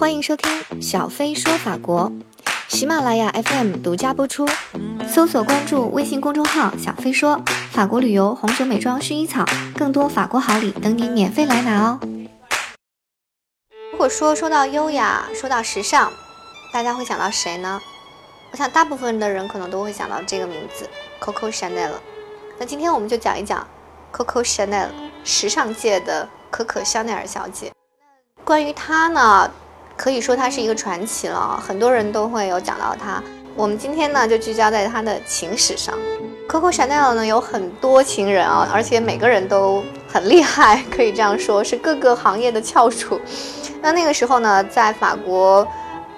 欢迎收听小飞说法国，喜马拉雅 FM 独家播出。搜索关注微信公众号“小飞说法国旅游、红酒、美妆、薰衣草”，更多法国好礼等你免费来拿哦。如果说说到优雅，说到时尚，大家会想到谁呢？我想大部分的人可能都会想到这个名字 Coco Chanel。那今天我们就讲一讲 Coco Chanel，时尚界的可可香奈儿小姐。关于她呢？可以说他是一个传奇了，很多人都会有讲到他。我们今天呢就聚焦在他的情史上。Coco Chanel 呢有很多情人啊，而且每个人都很厉害，可以这样说，是各个行业的翘楚。那那个时候呢，在法国，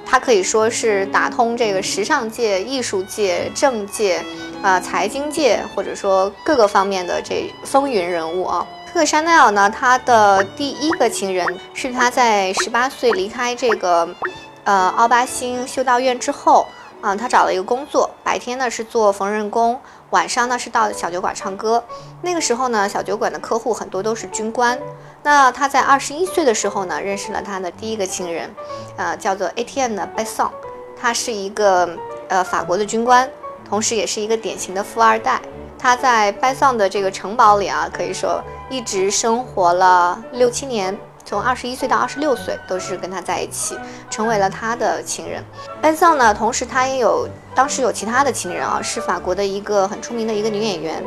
他可以说是打通这个时尚界、艺术界、政界、啊财经界，或者说各个方面的这风云人物啊。可可香奈儿呢，她的第一个情人是她在十八岁离开这个，呃，奥巴星修道院之后，啊，她找了一个工作，白天呢是做缝纫工，晚上呢是到小酒馆唱歌。那个时候呢，小酒馆的客户很多都是军官。那她在二十一岁的时候呢，认识了她的第一个情人，呃，叫做 Etienne b e s o n 他是一个呃法国的军官，同时也是一个典型的富二代。他在拜桑的这个城堡里啊，可以说一直生活了六七年，从二十一岁到二十六岁都是跟他在一起，成为了他的情人。拜桑呢，同时他也有当时有其他的情人啊，是法国的一个很出名的一个女演员。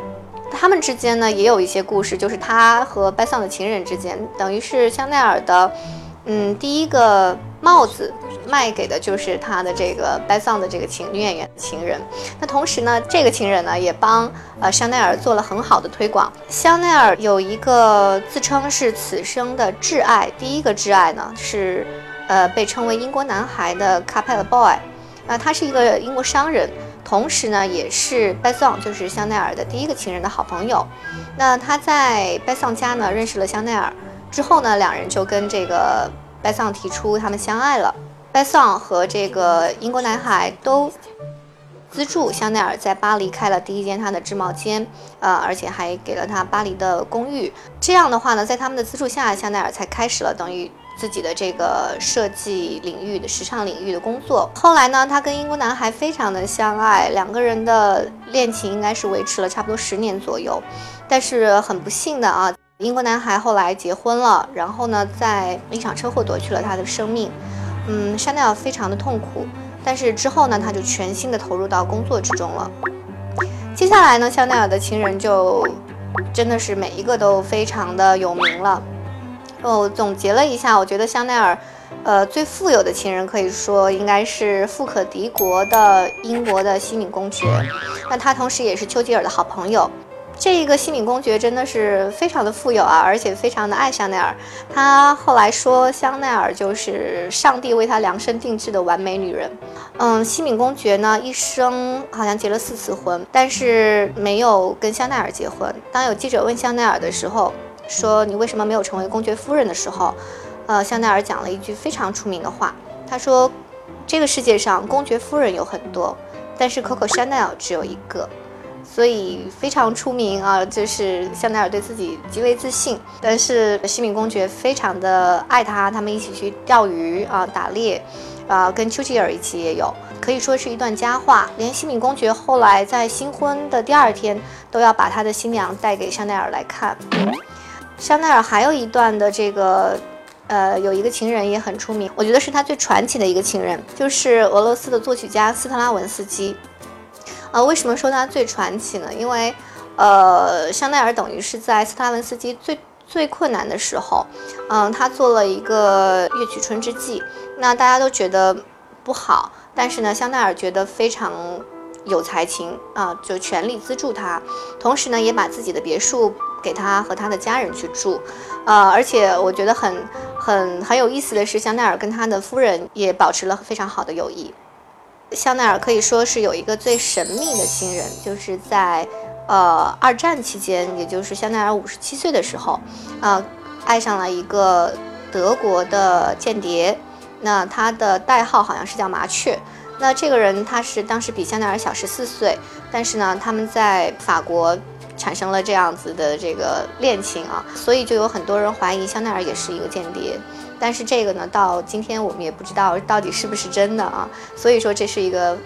他们之间呢也有一些故事，就是他和拜桑的情人之间，等于是香奈儿的，嗯，第一个帽子。卖给的就是他的这个白桑的这个情女演员情人，那同时呢，这个情人呢也帮呃香奈儿做了很好的推广。香奈儿有一个自称是此生的挚爱，第一个挚爱呢是呃被称为英国男孩的 Capella Boy，啊，他是一个英国商人，同时呢也是白桑就是香奈儿的第一个情人的好朋友。那他在白桑家呢认识了香奈儿之后呢，两人就跟这个白桑提出他们相爱了。拜桑和这个英国男孩都资助香奈儿在巴黎开了第一间他的制帽间，呃，而且还给了他巴黎的公寓。这样的话呢，在他们的资助下，香奈儿才开始了等于自己的这个设计领域的时尚领域的工作。后来呢，他跟英国男孩非常的相爱，两个人的恋情应该是维持了差不多十年左右。但是很不幸的啊，英国男孩后来结婚了，然后呢，在一场车祸夺去了他的生命。嗯，香奈儿非常的痛苦，但是之后呢，他就全心的投入到工作之中了。接下来呢，香奈儿的情人就真的是每一个都非常的有名了。我总结了一下，我觉得香奈儿，呃，最富有的情人可以说应该是富可敌国的英国的西敏公爵，那他同时也是丘吉尔的好朋友。这一个西敏公爵真的是非常的富有啊，而且非常的爱香奈儿。他后来说，香奈儿就是上帝为他量身定制的完美女人。嗯，西敏公爵呢，一生好像结了四次婚，但是没有跟香奈儿结婚。当有记者问香奈儿的时候，说你为什么没有成为公爵夫人的时候，呃，香奈儿讲了一句非常出名的话，他说：“这个世界上公爵夫人有很多，但是可可香奈儿只有一个。”所以非常出名啊，就是香奈儿对自己极为自信，但是西敏公爵非常的爱他，他们一起去钓鱼啊，打猎，啊，跟丘吉尔一起也有，可以说是一段佳话。连西敏公爵后来在新婚的第二天，都要把他的新娘带给香奈儿来看。香奈儿还有一段的这个，呃，有一个情人也很出名，我觉得是他最传奇的一个情人，就是俄罗斯的作曲家斯特拉文斯基。呃，为什么说他最传奇呢？因为，呃，香奈儿等于是在斯特拉文斯基最最困难的时候，嗯，他做了一个乐曲春之祭，那大家都觉得不好，但是呢，香奈儿觉得非常有才情啊，就全力资助他，同时呢，也把自己的别墅给他和他的家人去住，呃，而且我觉得很很很有意思的是，香奈儿跟他的夫人也保持了非常好的友谊。香奈儿可以说是有一个最神秘的新人，就是在，呃，二战期间，也就是香奈儿五十七岁的时候，啊，爱上了一个德国的间谍，那他的代号好像是叫麻雀。那这个人他是当时比香奈儿小十四岁，但是呢，他们在法国产生了这样子的这个恋情啊，所以就有很多人怀疑香奈儿也是一个间谍。但是这个呢，到今天我们也不知道到底是不是真的啊。所以说，这是一个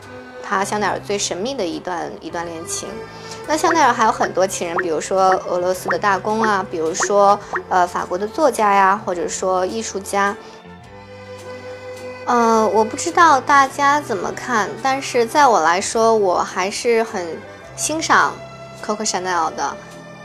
他香奈儿最神秘的一段一段恋情。那香奈儿还有很多情人，比如说俄罗斯的大公啊，比如说呃法国的作家呀，或者说艺术家。呃，我不知道大家怎么看，但是在我来说，我还是很欣赏 Coco Chanel 的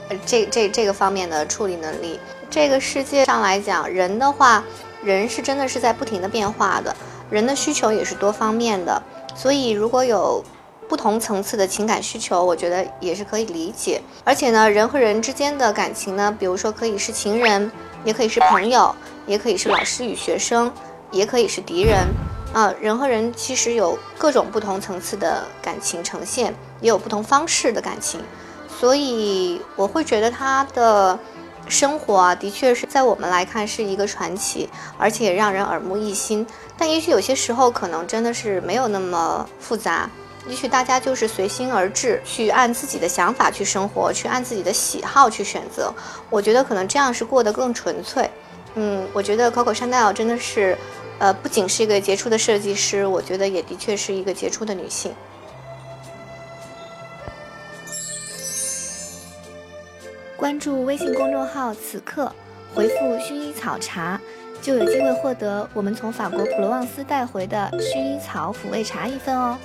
呃这这这个方面的处理能力。这个世界上来讲，人的话，人是真的是在不停的变化的，人的需求也是多方面的，所以如果有。不同层次的情感需求，我觉得也是可以理解。而且呢，人和人之间的感情呢，比如说可以是情人，也可以是朋友，也可以是老师与学生，也可以是敌人。啊，人和人其实有各种不同层次的感情呈现，也有不同方式的感情。所以我会觉得他的生活啊，的确是在我们来看是一个传奇，而且让人耳目一新。但也许有些时候可能真的是没有那么复杂。也许大家就是随心而至，去按自己的想法去生活，去按自己的喜好去选择。我觉得可能这样是过得更纯粹。嗯，我觉得 Coco Chanel 真的是，呃，不仅是一个杰出的设计师，我觉得也的确是一个杰出的女性。关注微信公众号“此刻”，回复“薰衣草茶”，就有机会获得我们从法国普罗旺斯带回的薰衣草抚慰茶一份哦。